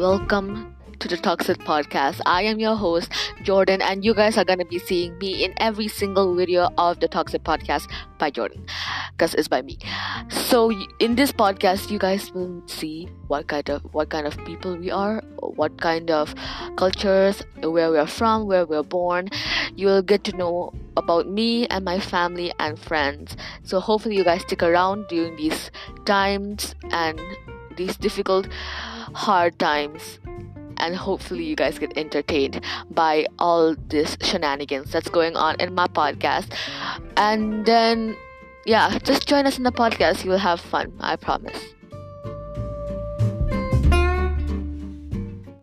welcome to the Toxic Podcast. I am your host, Jordan, and you guys are gonna be seeing me in every single video of the Toxic Podcast by Jordan, because it's by me. So in this podcast, you guys will see what kind of what kind of people we are, what kind of cultures, where we're from, where we're born. You will get to know about me and my family and friends. So hopefully you guys stick around during these times and these difficult, hard times. And hopefully you guys get entertained by all this shenanigans that's going on in my podcast. And then yeah just join us in the podcast. You will have fun i promise